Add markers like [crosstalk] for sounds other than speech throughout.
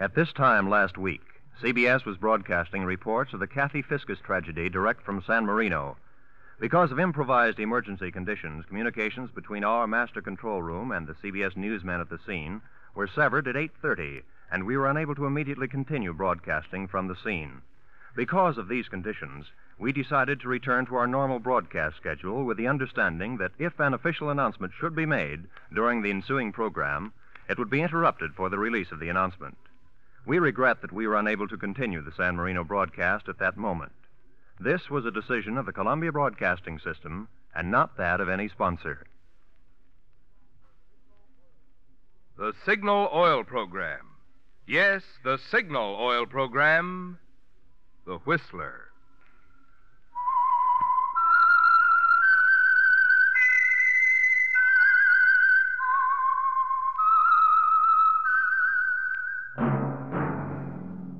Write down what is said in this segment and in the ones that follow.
At this time last week, CBS was broadcasting reports of the Kathy Fiscus tragedy direct from San Marino. Because of improvised emergency conditions, communications between our master control room and the CBS newsmen at the scene were severed at 8:30, and we were unable to immediately continue broadcasting from the scene. Because of these conditions, we decided to return to our normal broadcast schedule with the understanding that if an official announcement should be made during the ensuing program, it would be interrupted for the release of the announcement. We regret that we were unable to continue the San Marino broadcast at that moment. This was a decision of the Columbia Broadcasting System and not that of any sponsor. The Signal Oil Program. Yes, the Signal Oil Program. The Whistler.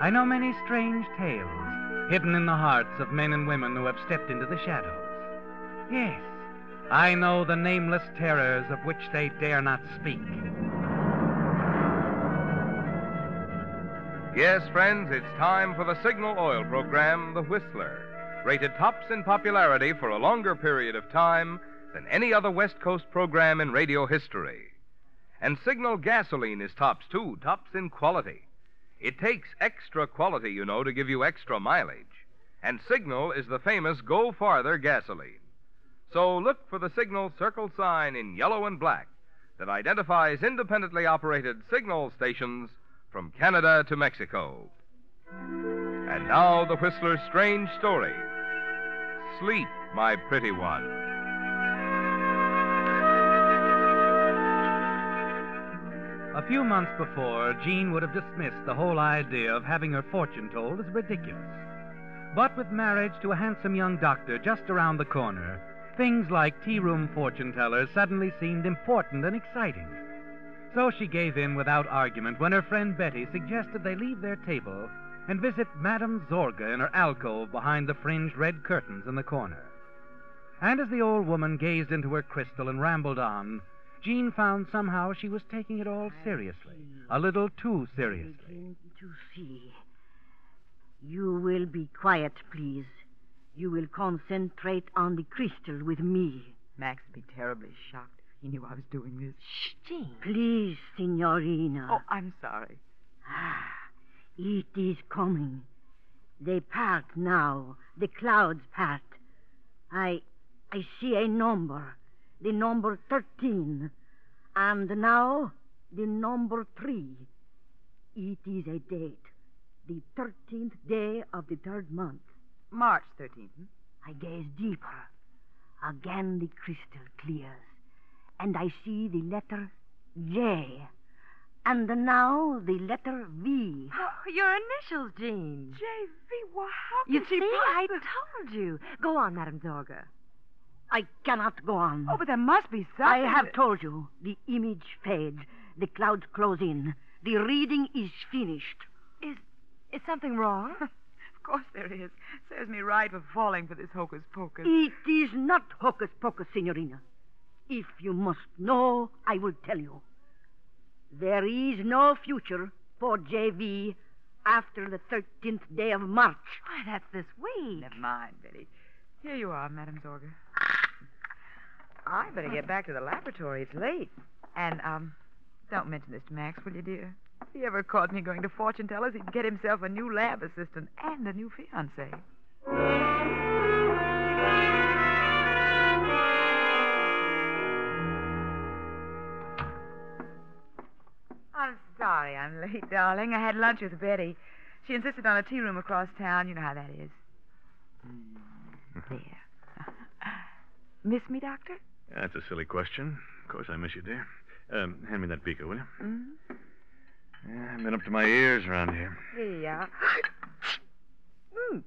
I know many strange tales hidden in the hearts of men and women who have stepped into the shadows. Yes, I know the nameless terrors of which they dare not speak. Yes, friends, it's time for the Signal Oil Program, The Whistler, rated tops in popularity for a longer period of time than any other West Coast program in radio history. And Signal gasoline is tops, too, tops in quality. It takes extra quality, you know, to give you extra mileage. And Signal is the famous Go Farther gasoline. So look for the Signal circle sign in yellow and black that identifies independently operated signal stations from Canada to Mexico. And now the Whistler's strange story. Sleep, my pretty one. A few months before, Jean would have dismissed the whole idea of having her fortune told as ridiculous. But with marriage to a handsome young doctor just around the corner, things like tea room fortune tellers suddenly seemed important and exciting. So she gave in without argument when her friend Betty suggested they leave their table and visit Madame Zorga in her alcove behind the fringed red curtains in the corner. And as the old woman gazed into her crystal and rambled on, Jean found somehow she was taking it all seriously, a little too seriously. Begin to see. You will be quiet, please. You will concentrate on the crystal with me. Max would be terribly shocked if he knew I was doing this. Shh, Jean. Please, Signorina. Oh, I'm sorry. Ah, it is coming. They part now. The clouds part. I I see a number. The number thirteen. And now the number three. It is a date. The thirteenth day of the third month. March 13th. hmm? I gaze deeper. Again the crystal clears, and I see the letter J. And now the letter V. Oh, [gasps] your initials, Jean. J.V., well, how You can see, she I told you. Go on, Madame Zorga. I cannot go on. Oh, but there must be something. I have told you. The image fades. The clouds close in. The reading is finished. Is is something wrong? [laughs] of course there is. Serves me right for falling for this hocus pocus. It is not hocus pocus, Signorina. If you must know, I will tell you. There is no future for J.V. after the 13th day of March. Why, that's this week. Never mind, Betty. Here you are, Madame Zorga. I better get back to the laboratory. It's late. And, um, don't mention this to Max, will you, dear? If he ever caught me going to fortune tellers, he'd get himself a new lab assistant and a new fiancée. I'm sorry I'm late, darling. I had lunch with Betty. She insisted on a tea room across town. You know how that is. There. [laughs] Miss me, Doctor? That's a silly question. Of course I miss you, dear. Um, hand me that beaker, will you? Mm? Yeah, I've been up to my ears around here. Here you are. Mm.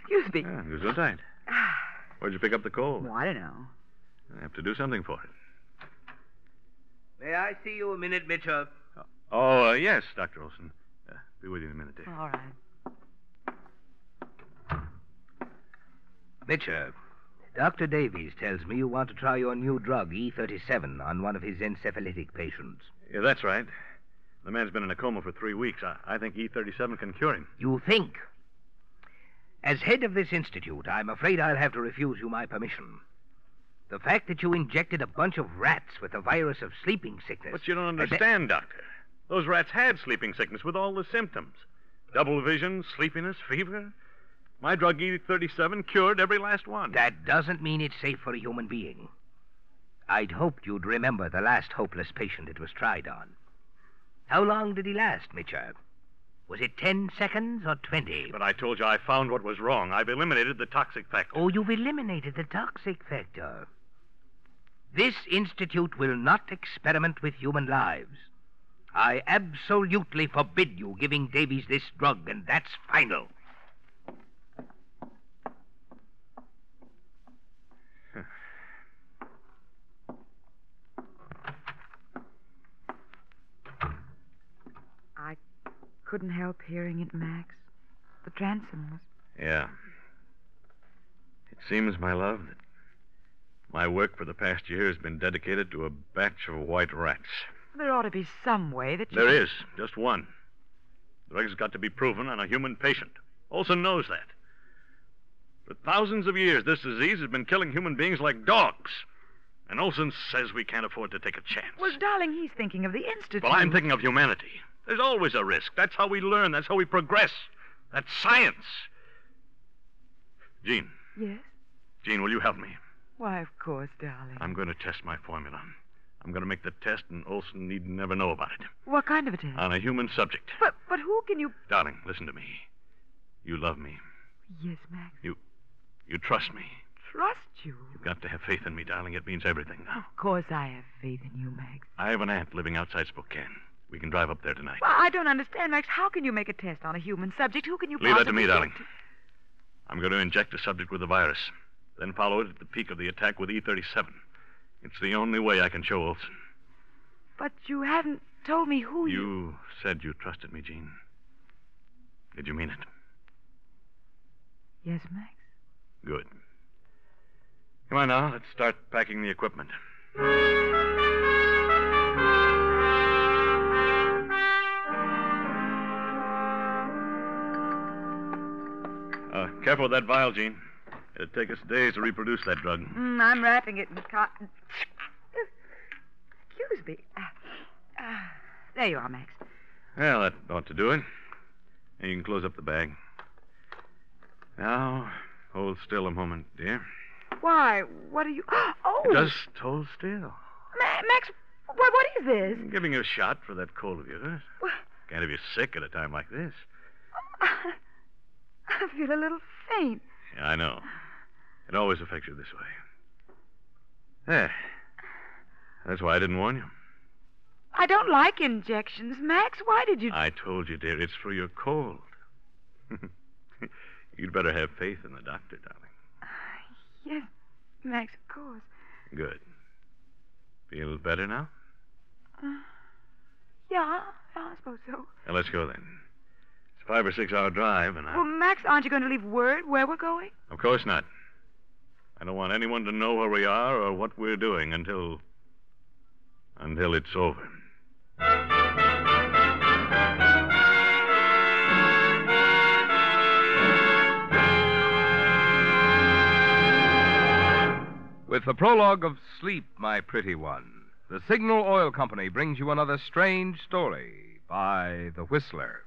Excuse me. Yeah, gesundheit. [sighs] Where'd you pick up the cold? Well, I don't know. I have to do something for it. May I see you a minute, Mitchell? Oh, uh, yes, Dr. Olson. Uh, be with you in a minute, dear. All right. Mitchell, Dr. Davies tells me you want to try your new drug, E37, on one of his encephalitic patients. Yeah, that's right. The man's been in a coma for three weeks. I, I think E37 can cure him. You think? As head of this institute, I'm afraid I'll have to refuse you my permission. The fact that you injected a bunch of rats with the virus of sleeping sickness. But you don't Uh, that- understand, Doctor. Those rats had sleeping sickness with all the symptoms double vision, sleepiness, fever. My drug E37 cured every last one. That doesn't mean it's safe for a human being. I'd hoped you'd remember the last hopeless patient it was tried on. How long did he last, Mitchell? Was it ten seconds or twenty? But I told you I found what was wrong. I've eliminated the toxic factor. Oh, you've eliminated the toxic factor. This institute will not experiment with human lives. I absolutely forbid you giving Davies this drug, and that's final. I couldn't help hearing it, Max. The transom was. Yeah. It seems, my love, that my work for the past year has been dedicated to a batch of white rats. There ought to be some way that you. There is, just one. The drug's got to be proven on a human patient. Olson knows that. For thousands of years, this disease has been killing human beings like dogs. And Olson says we can't afford to take a chance. Well, darling, he's thinking of the institute. Well, I'm thinking of humanity. There's always a risk. That's how we learn. That's how we progress. That's science. Jean, Yes? Jean, will you help me? Why, of course, darling. I'm going to test my formula. I'm going to make the test, and Olson need never know about it. What kind of a test? On a human subject. but but who can you? Darling, listen to me. You love me. Yes, Max. You you trust me. Trust you. You've got to have faith in me, darling. It means everything now. Of course, I have faith in you, Max. I have an aunt living outside Spokane. We can drive up there tonight. Well, I don't understand, Max. How can you make a test on a human subject? Who can you Leave that to me, darling. I'm going to inject the subject with the virus, then follow it at the peak of the attack with E37. It's the only way I can show Olson. But you haven't told me who you. You said you trusted me, Jean. Did you mean it? Yes, Max. Good. Come on now, let's start packing the equipment. Uh, careful with that vial, Jean. It'd take us days to reproduce that drug. Mm, I'm wrapping it in cotton. Excuse me. Uh, uh, there you are, Max. Well, that ought to do it. You can close up the bag. Now, hold still a moment, dear. Why? What are you? [gasps] Oh, Just hold still. Ma- Max. What? What is this? I'm giving you a shot for that cold of yours. What? Can't have you sick at a time like this. [laughs] I [laughs] feel a little faint. Yeah, I know. It always affects you this way. There. That's why I didn't warn you. I don't like injections, Max. Why did you? I told you, dear, it's for your cold. [laughs] You'd better have faith in the doctor, darling. [sighs] Yes, Max. Of course. Good. Feel better now? Uh, yeah, yeah, I suppose so. Now, let's go then. It's a five or six hour drive, and I. Well, Max, aren't you going to leave word where we're going? Of course not. I don't want anyone to know where we are or what we're doing until. until it's over. With the prologue of Sleep, My Pretty One, the Signal Oil Company brings you another strange story by The Whistler.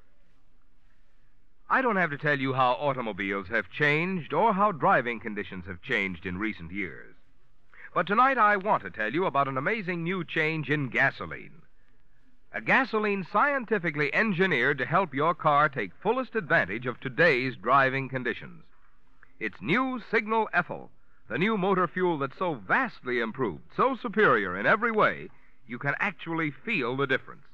I don't have to tell you how automobiles have changed or how driving conditions have changed in recent years. But tonight I want to tell you about an amazing new change in gasoline. A gasoline scientifically engineered to help your car take fullest advantage of today's driving conditions. It's new Signal Ethyl, the new motor fuel that's so vastly improved, so superior in every way, you can actually feel the difference.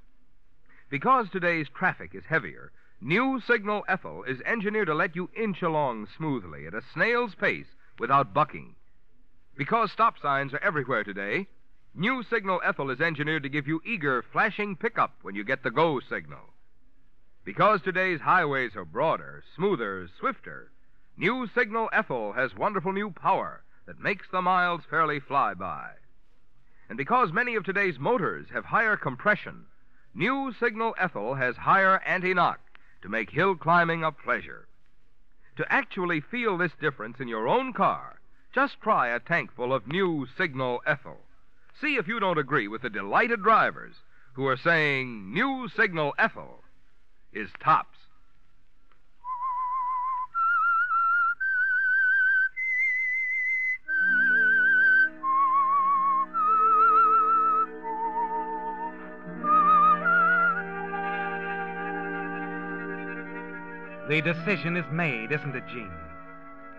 Because today's traffic is heavier, new Signal Ethyl is engineered to let you inch along smoothly at a snail's pace without bucking. Because stop signs are everywhere today, new Signal Ethyl is engineered to give you eager, flashing pickup when you get the go signal. Because today's highways are broader, smoother, swifter, new Signal Ethyl has wonderful new power that makes the miles fairly fly by. And because many of today's motors have higher compression, new Signal Ethyl has higher anti knock to make hill climbing a pleasure. To actually feel this difference in your own car, just try a tankful of new Signal Ethyl. See if you don't agree with the delighted drivers who are saying new Signal Ethyl is tops. The decision is made, isn't it, Jean?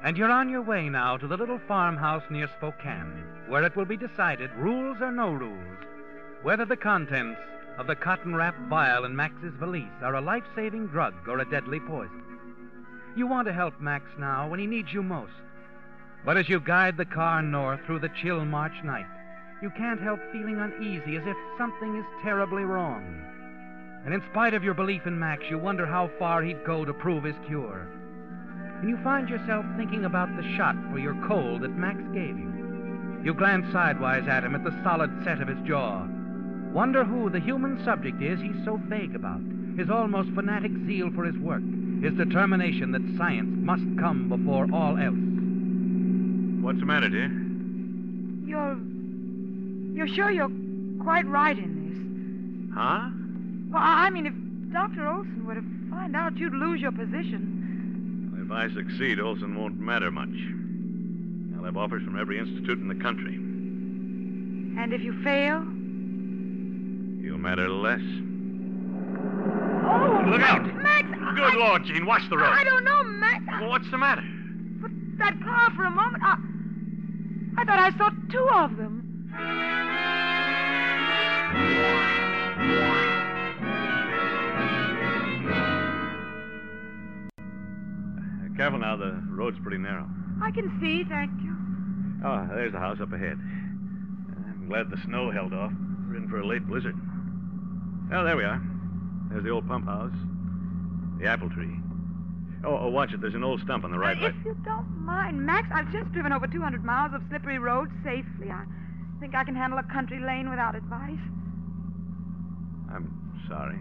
And you're on your way now to the little farmhouse near Spokane, where it will be decided, rules or no rules, whether the contents of the cotton wrapped vial in Max's valise are a life saving drug or a deadly poison. You want to help Max now when he needs you most. But as you guide the car north through the chill March night, you can't help feeling uneasy as if something is terribly wrong. And in spite of your belief in Max, you wonder how far he'd go to prove his cure. And you find yourself thinking about the shot for your cold that Max gave you. You glance sidewise at him at the solid set of his jaw. Wonder who the human subject is he's so vague about. His almost fanatic zeal for his work. His determination that science must come before all else. What's the matter, dear? You're. You're sure you're quite right in this? Huh? Well, I mean, if Dr. Olson were to find out you'd lose your position. If I succeed, Olson won't matter much. I'll have offers from every institute in the country. And if you fail? He'll matter less. Oh, Look out! Max! Good I, Lord, Jean, watch the road. I don't know, Max. I- Well, what's the matter? But that car for a moment, I, I thought I saw two of them. Careful now, the road's pretty narrow. I can see, thank you. Oh, there's the house up ahead. I'm glad the snow held off. We're in for a late blizzard. Oh, there we are. There's the old pump house. The apple tree. Oh, oh watch it. There's an old stump on the right. Uh, if you don't mind, Max, I've just driven over 200 miles of slippery roads safely. I think I can handle a country lane without advice. I'm sorry.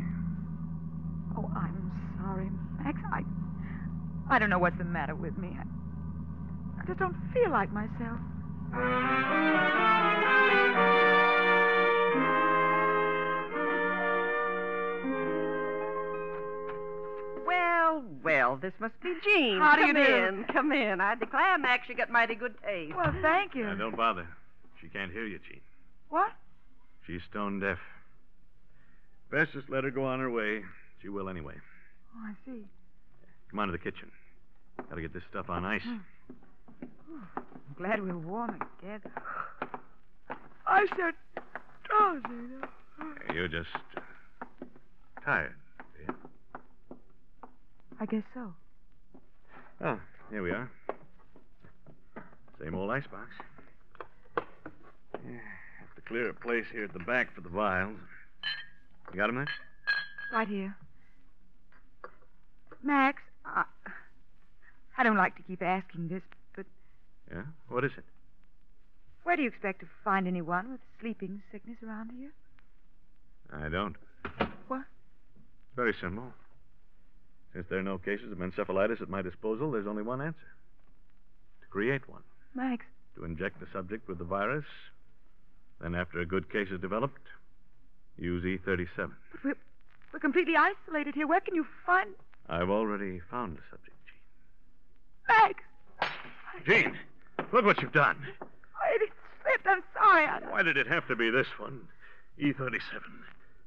Oh, I'm sorry, Max. I, I don't know what's the matter with me. I, I just don't feel like myself. Well, well, this must be Jean. How do you come do? in, come in. I declare, Max, you got mighty good taste. Well, thank you. Now, don't bother. She can't hear you, Jean. What? She's stone deaf. Best just let her go on her way. She will anyway. Oh, I see. Come on to the kitchen. Gotta get this stuff on ice. I'm glad we're warm together. I said drowsy. You're just uh, tired, dear. I guess so. Oh, here we are. Same old icebox. Yeah, have to clear a place here at the back for the vials. You got him there? Right here. Max, I, I don't like to keep asking this, but Yeah? What is it? where do you expect to find anyone with sleeping sickness around here? I don't. What? It's very simple. Since there are no cases of encephalitis at my disposal, there's only one answer to create one. Max, To inject the subject with the virus. Then, after a good case is developed, use E37. but we're, we're completely isolated here. Where can you find I've already found the subject, Max? Jean. Jean, look what you've done. It slipped. I'm sorry. I, Why did it have to be this one? E37.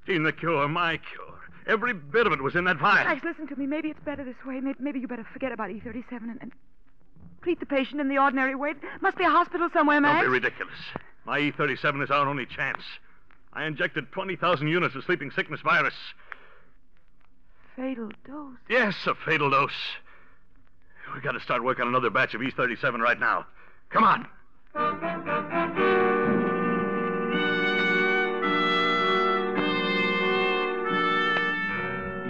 Jean, the cure, my cure. Every bit of it was in that vial. Max, listen to me. Maybe it's better this way. Maybe, maybe you better forget about E37 and, and treat the patient in the ordinary way. Must be a hospital somewhere, Max. Don't be ridiculous. My E37 is our only chance. I injected 20,000 units of sleeping sickness virus. Fatal dose. Yes, a fatal dose. We got to start work on another batch of E37 right now. Come on.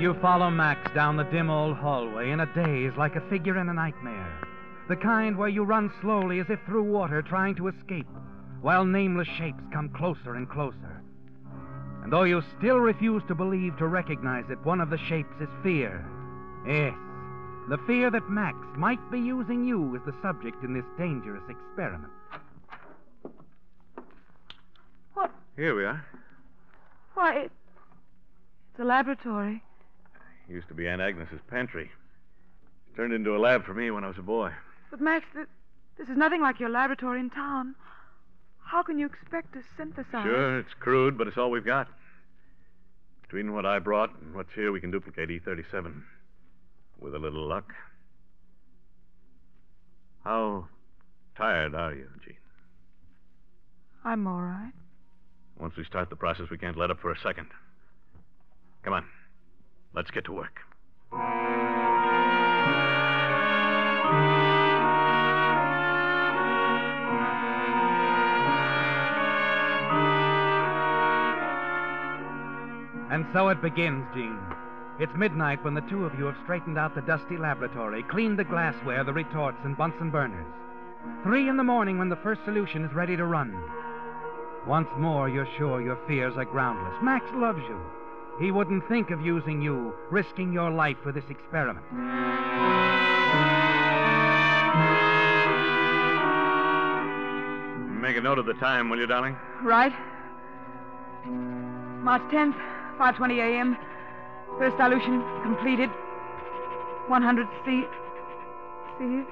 You follow Max down the dim old hallway in a daze like a figure in a nightmare. The kind where you run slowly as if through water trying to escape, while nameless shapes come closer and closer. And though you still refuse to believe to recognize it, one of the shapes is fear. Yes, the fear that Max might be using you as the subject in this dangerous experiment. What? Here we are. Why, it, it's a laboratory. It Used to be Aunt Agnes's pantry. It Turned into a lab for me when I was a boy. But, Max, th- this is nothing like your laboratory in town. How can you expect to synthesize? Sure, it's crude, but it's all we've got. Between what I brought and what's here, we can duplicate E37. With a little luck. How tired are you, Jean? I'm all right. Once we start the process, we can't let up for a second. Come on. Let's get to work. And so it begins, Jean. It's midnight when the two of you have straightened out the dusty laboratory, cleaned the glassware, the retorts, and Bunsen burners. Three in the morning when the first solution is ready to run. Once more, you're sure your fears are groundless. Max loves you. He wouldn't think of using you, risking your life for this experiment. Make a note of the time, will you, darling? Right. March 10th, 5.20 a.m. First dilution completed. 100 C... C...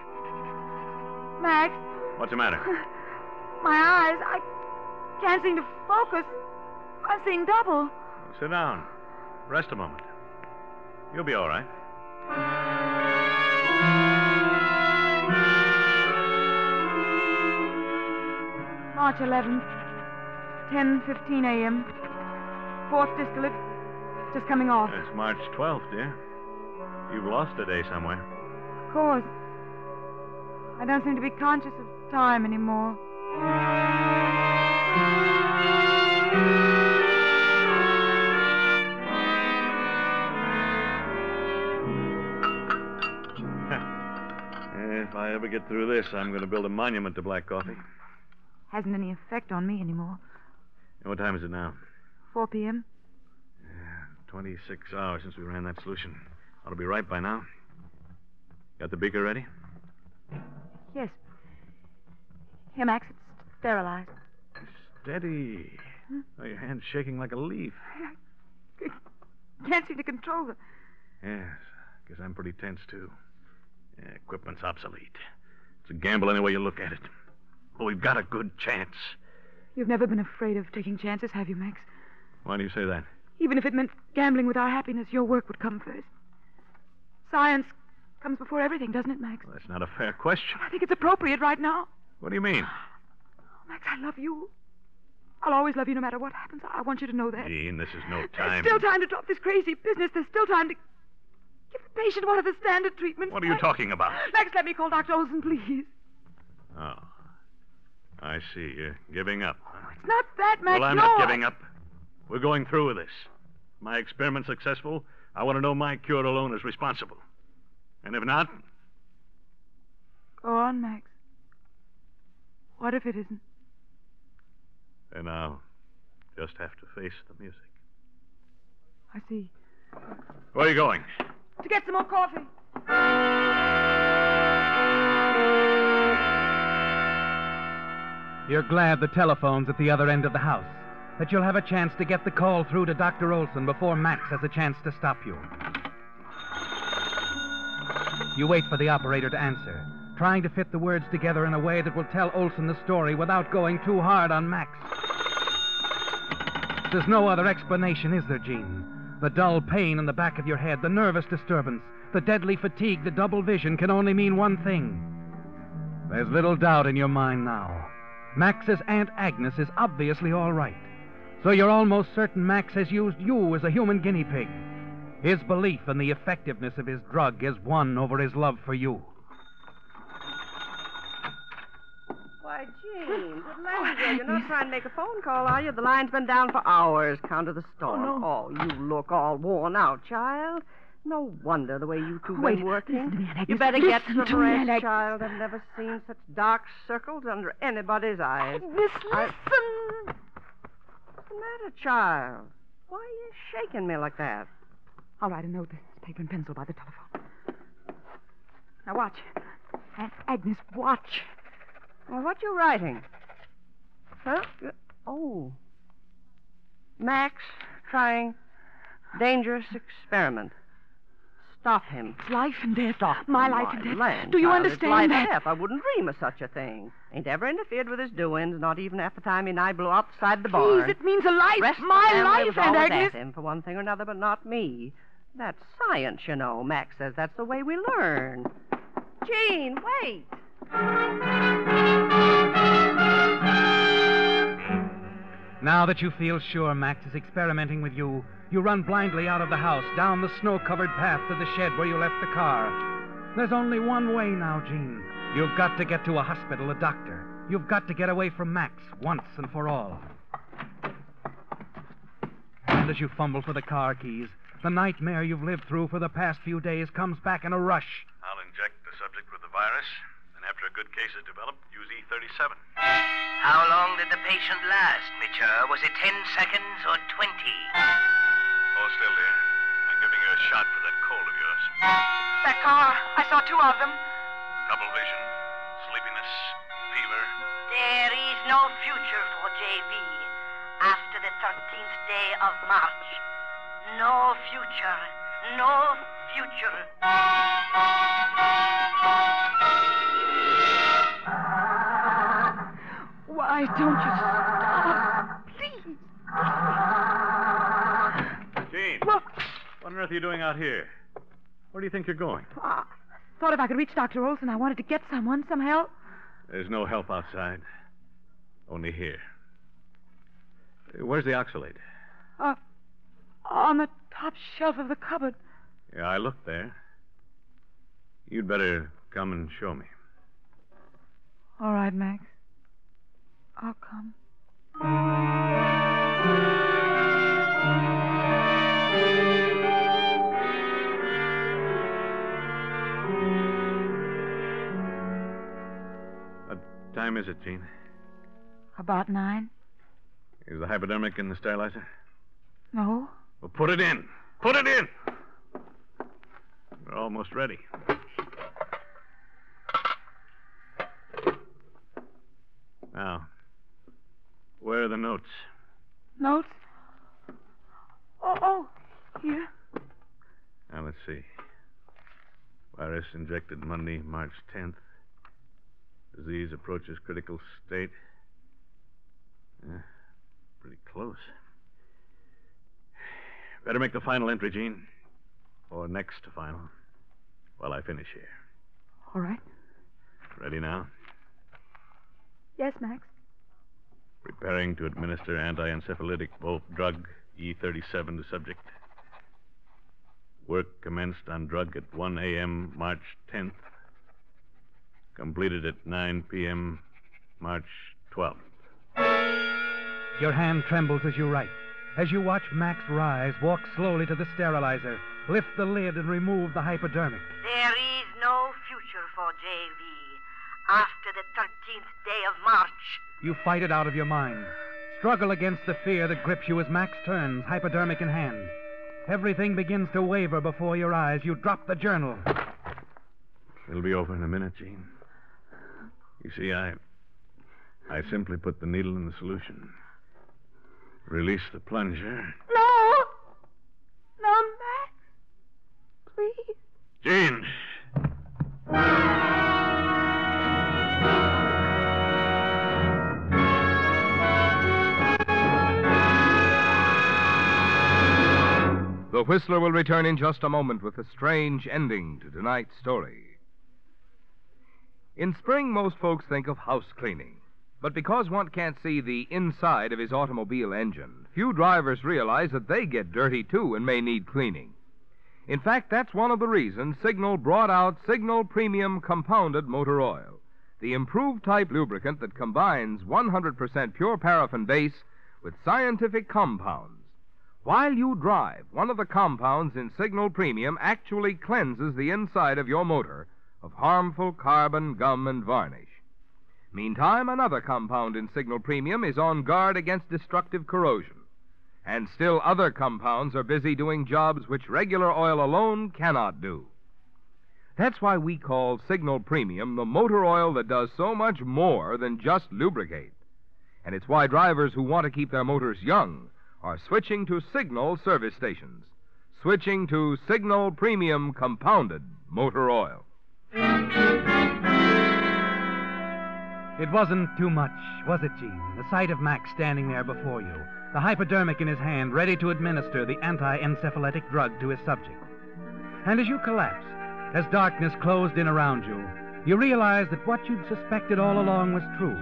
Max, What's the matter? [laughs] my eyes, I can't seem to focus. I'm seeing double. Sit down. Rest a moment. You'll be all right. March 11th, 10.15 a.m. Fourth distillate, just coming off. It's March 12th, dear. You've lost a day somewhere. Of course. I don't seem to be conscious of time anymore. If I ever get through this, I'm going to build a monument to black coffee. Hasn't any effect on me anymore. What time is it now? 4 p.m. Yeah, 26 hours since we ran that solution. Ought to be right by now. Got the beaker ready? Yes. Here, Max, it's sterilized. Steady. Hmm? Oh, your hand's shaking like a leaf. [laughs] Can't seem to control it. Yes, guess I'm pretty tense, too. Yeah, equipment's obsolete. It's a gamble any way you look at it. But we've got a good chance. You've never been afraid of taking chances, have you, Max? Why do you say that? Even if it meant gambling with our happiness, your work would come first. Science comes before everything, doesn't it, Max? Well, that's not a fair question. I think it's appropriate right now. What do you mean? [sighs] Max, I love you. I'll always love you no matter what happens. I want you to know that. Jean, this is no time. There's still time to drop this crazy business. There's still time to give the patient one of the standard treatments. What are you Max- talking about? Max, let me call Dr. Olson, please. Oh. I see. You're giving up. huh? It's not that, Max. well, I'm no, not I- giving up. We're going through with this. my experiment successful, I want to know my cure alone is responsible. And if not, Go on, Max. What if it isn't? then I'll just have to face the music. I see. Where are you going? To get some more coffee. You're glad the telephone's at the other end of the house, that you'll have a chance to get the call through to Dr. Olson before Max has a chance to stop you. You wait for the operator to answer, trying to fit the words together in a way that will tell Olson the story without going too hard on Max. There's no other explanation, is there, Jean? The dull pain in the back of your head, the nervous disturbance, the deadly fatigue, the double vision can only mean one thing. There's little doubt in your mind now. Max's Aunt Agnes is obviously all right. So you're almost certain Max has used you as a human guinea pig. His belief in the effectiveness of his drug has won over his love for you. Why, Jean, good land, you're not trying to make a phone call, are you? The line's been down for hours, count of the storm. Oh, no! Oh, you look all worn out, child. No wonder the way you two Wait, been working. listen to me, Aunt you Agnes. better get Listen some to me, rest, child. I've never seen such dark circles under anybody's eyes. Oh, miss, listen. What's the matter, child? Why are you shaking me like that? I'll write a note. There's paper and pencil by the telephone. Now watch. Aunt Agnes, watch. Well, what you writing? Huh? Oh. Max trying dangerous experiment. Stop him. It's life and death. Stop My him, life and death. land, Do you child. It's understand life that? and death. I wouldn't dream of such a thing. Ain't ever interfered with his doings, not even after the time he and I blew outside the barn. Please, it means a life. Rest of the My family life, was Aunt Agnes. him for one thing or another, but not me. That's science, you know. Max says that's the way we learn. Jean, wait. Now that you feel sure Max is experimenting with you, you run blindly out of the house, down the snow covered path to the shed where you left the car. There's only one way now, Jean. You've got to get to a hospital, a doctor. You've got to get away from Max once and for all. And as you fumble for the car keys, the nightmare you've lived through for the past few days comes back in a rush. I'll inject the subject with the virus, good cases is developed, use E37. How long did the patient last, Mitchell? Was it ten seconds or twenty? Hold still, dear. I'm giving you a shot for that cold of yours. That car. I saw two of them. Double vision, sleepiness, fever. There is no future for JV after the 13th day of March. No future. No future. Why don't you stop? Please. Jean, Well, what on earth are you doing out here? Where do you think you're going? I thought if I could reach Dr. Olson, I wanted to get someone, some help. There's no help outside. Only here. Where's the oxalate? Uh, on the top shelf of the cupboard. Yeah, I looked there. You'd better come and show me. All right, Max. I'll come. What time is it, Jean? About nine? Is the hypodermic in the sterilizer? No. Well, put it in. Put it in. We're almost ready. Now, where are the notes? Notes? Oh, oh, here. Now, let's see. Virus injected Monday, March 10th. Disease approaches critical state. Yeah, pretty close. Better make the final entry, Jean. Or next to final. While I finish here. All right. Ready now? Yes, Max. Preparing to administer anti-encephalitic volt drug E37 to subject. Work commenced on drug at 1 a.m. March 10th. Completed at 9 p.m. March 12th. Your hand trembles as you write. as you watch Max rise, walk slowly to the sterilizer, lift the lid, and remove the hypodermic. There is no future for J.V. after the 13th day of March. You fight it out of your mind. Struggle against the fear that grips you as Max turns, hypodermic in hand. Everything begins to waver before your eyes. You drop the journal. It'll be over in a minute, Jean. You see, I. I simply put the needle in the solution. Release the plunger. No! No, Whistler will return in just a moment with a strange ending to tonight's story. In spring, most folks think of house cleaning. But because one can't see the inside of his automobile engine, few drivers realize that they get dirty too and may need cleaning. In fact, that's one of the reasons Signal brought out Signal Premium Compounded Motor Oil, the improved type lubricant that combines 100% pure paraffin base with scientific compounds. While you drive, one of the compounds in Signal Premium actually cleanses the inside of your motor of harmful carbon, gum, and varnish. Meantime, another compound in Signal Premium is on guard against destructive corrosion. And still other compounds are busy doing jobs which regular oil alone cannot do. That's why we call Signal Premium the motor oil that does so much more than just lubricate. And it's why drivers who want to keep their motors young are switching to Signal service stations, switching to Signal Premium Compounded Motor Oil. It wasn't too much, was it, Jean? The sight of Max standing there before you, the hypodermic in his hand, ready to administer the anti encephalitic drug to his subject. And as you collapsed, as darkness closed in around you, you realized that what you'd suspected all along was true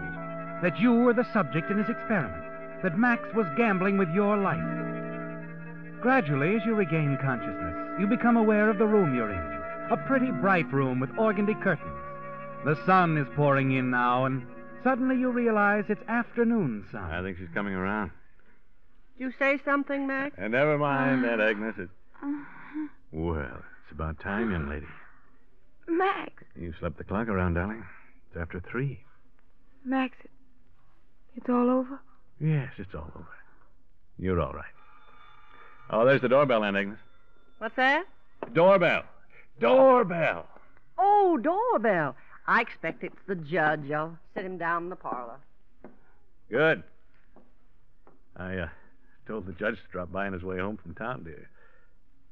that you were the subject in his experiment, that Max was gambling with your life. Gradually, as you regain consciousness, you become aware of the room you're in a pretty bright room with organdy curtains. The sun is pouring in now, and suddenly you realize it's afternoon sun. I think she's coming around. Did you say something, Max? And never mind that, uh, Agnes. It's... Uh-huh. Well, it's about time, young lady. Max. You slept the clock around, darling. It's after three. Max, it's all over? Yes, it's all over. You're all right. Oh, there's the doorbell, Aunt Agnes. What's that? Doorbell. Doorbell. Oh, doorbell. I expect it's the judge. I'll sit him down in the parlor. Good. I uh, told the judge to drop by on his way home from town, dear.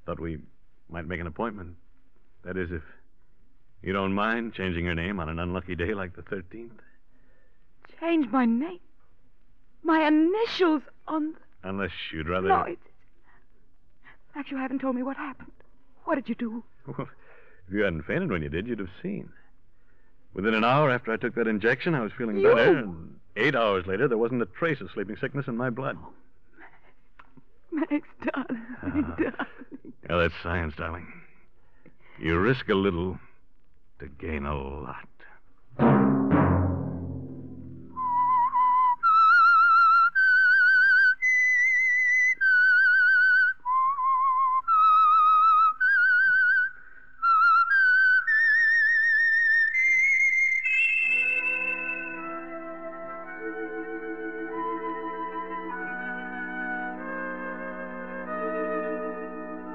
Thought we might make an appointment. That is, if you don't mind changing your name on an unlucky day like the 13th. Change my name? My initials on the... Unless you'd rather. No, it's... Max, you haven't told me what happened. What did you do? Well, if you hadn't fainted when you did, you'd have seen. Within an hour after I took that injection, I was feeling You- better, and eight hours later, there wasn't a trace of sleeping sickness in my blood. Max, darling, Ah. darling. Now, that's science, darling. You risk a little to gain a lot.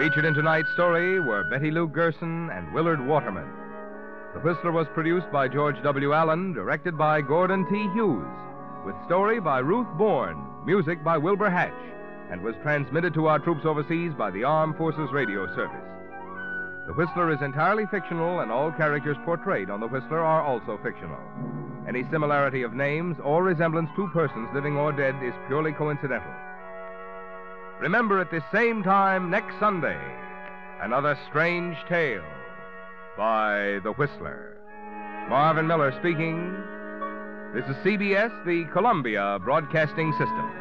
Featured in tonight's story were Betty Lou Gerson and Willard Waterman. The Whistler was produced by George W. Allen, directed by Gordon T. Hughes, with story by Ruth Bourne, music by Wilbur Hatch, and was transmitted to our troops overseas by the Armed Forces Radio Service. The Whistler is entirely fictional, and all characters portrayed on The Whistler are also fictional. Any similarity of names or resemblance to persons living or dead is purely coincidental. Remember at this same time next Sunday, another strange tale by The Whistler. Marvin Miller speaking. This is CBS, the Columbia Broadcasting System.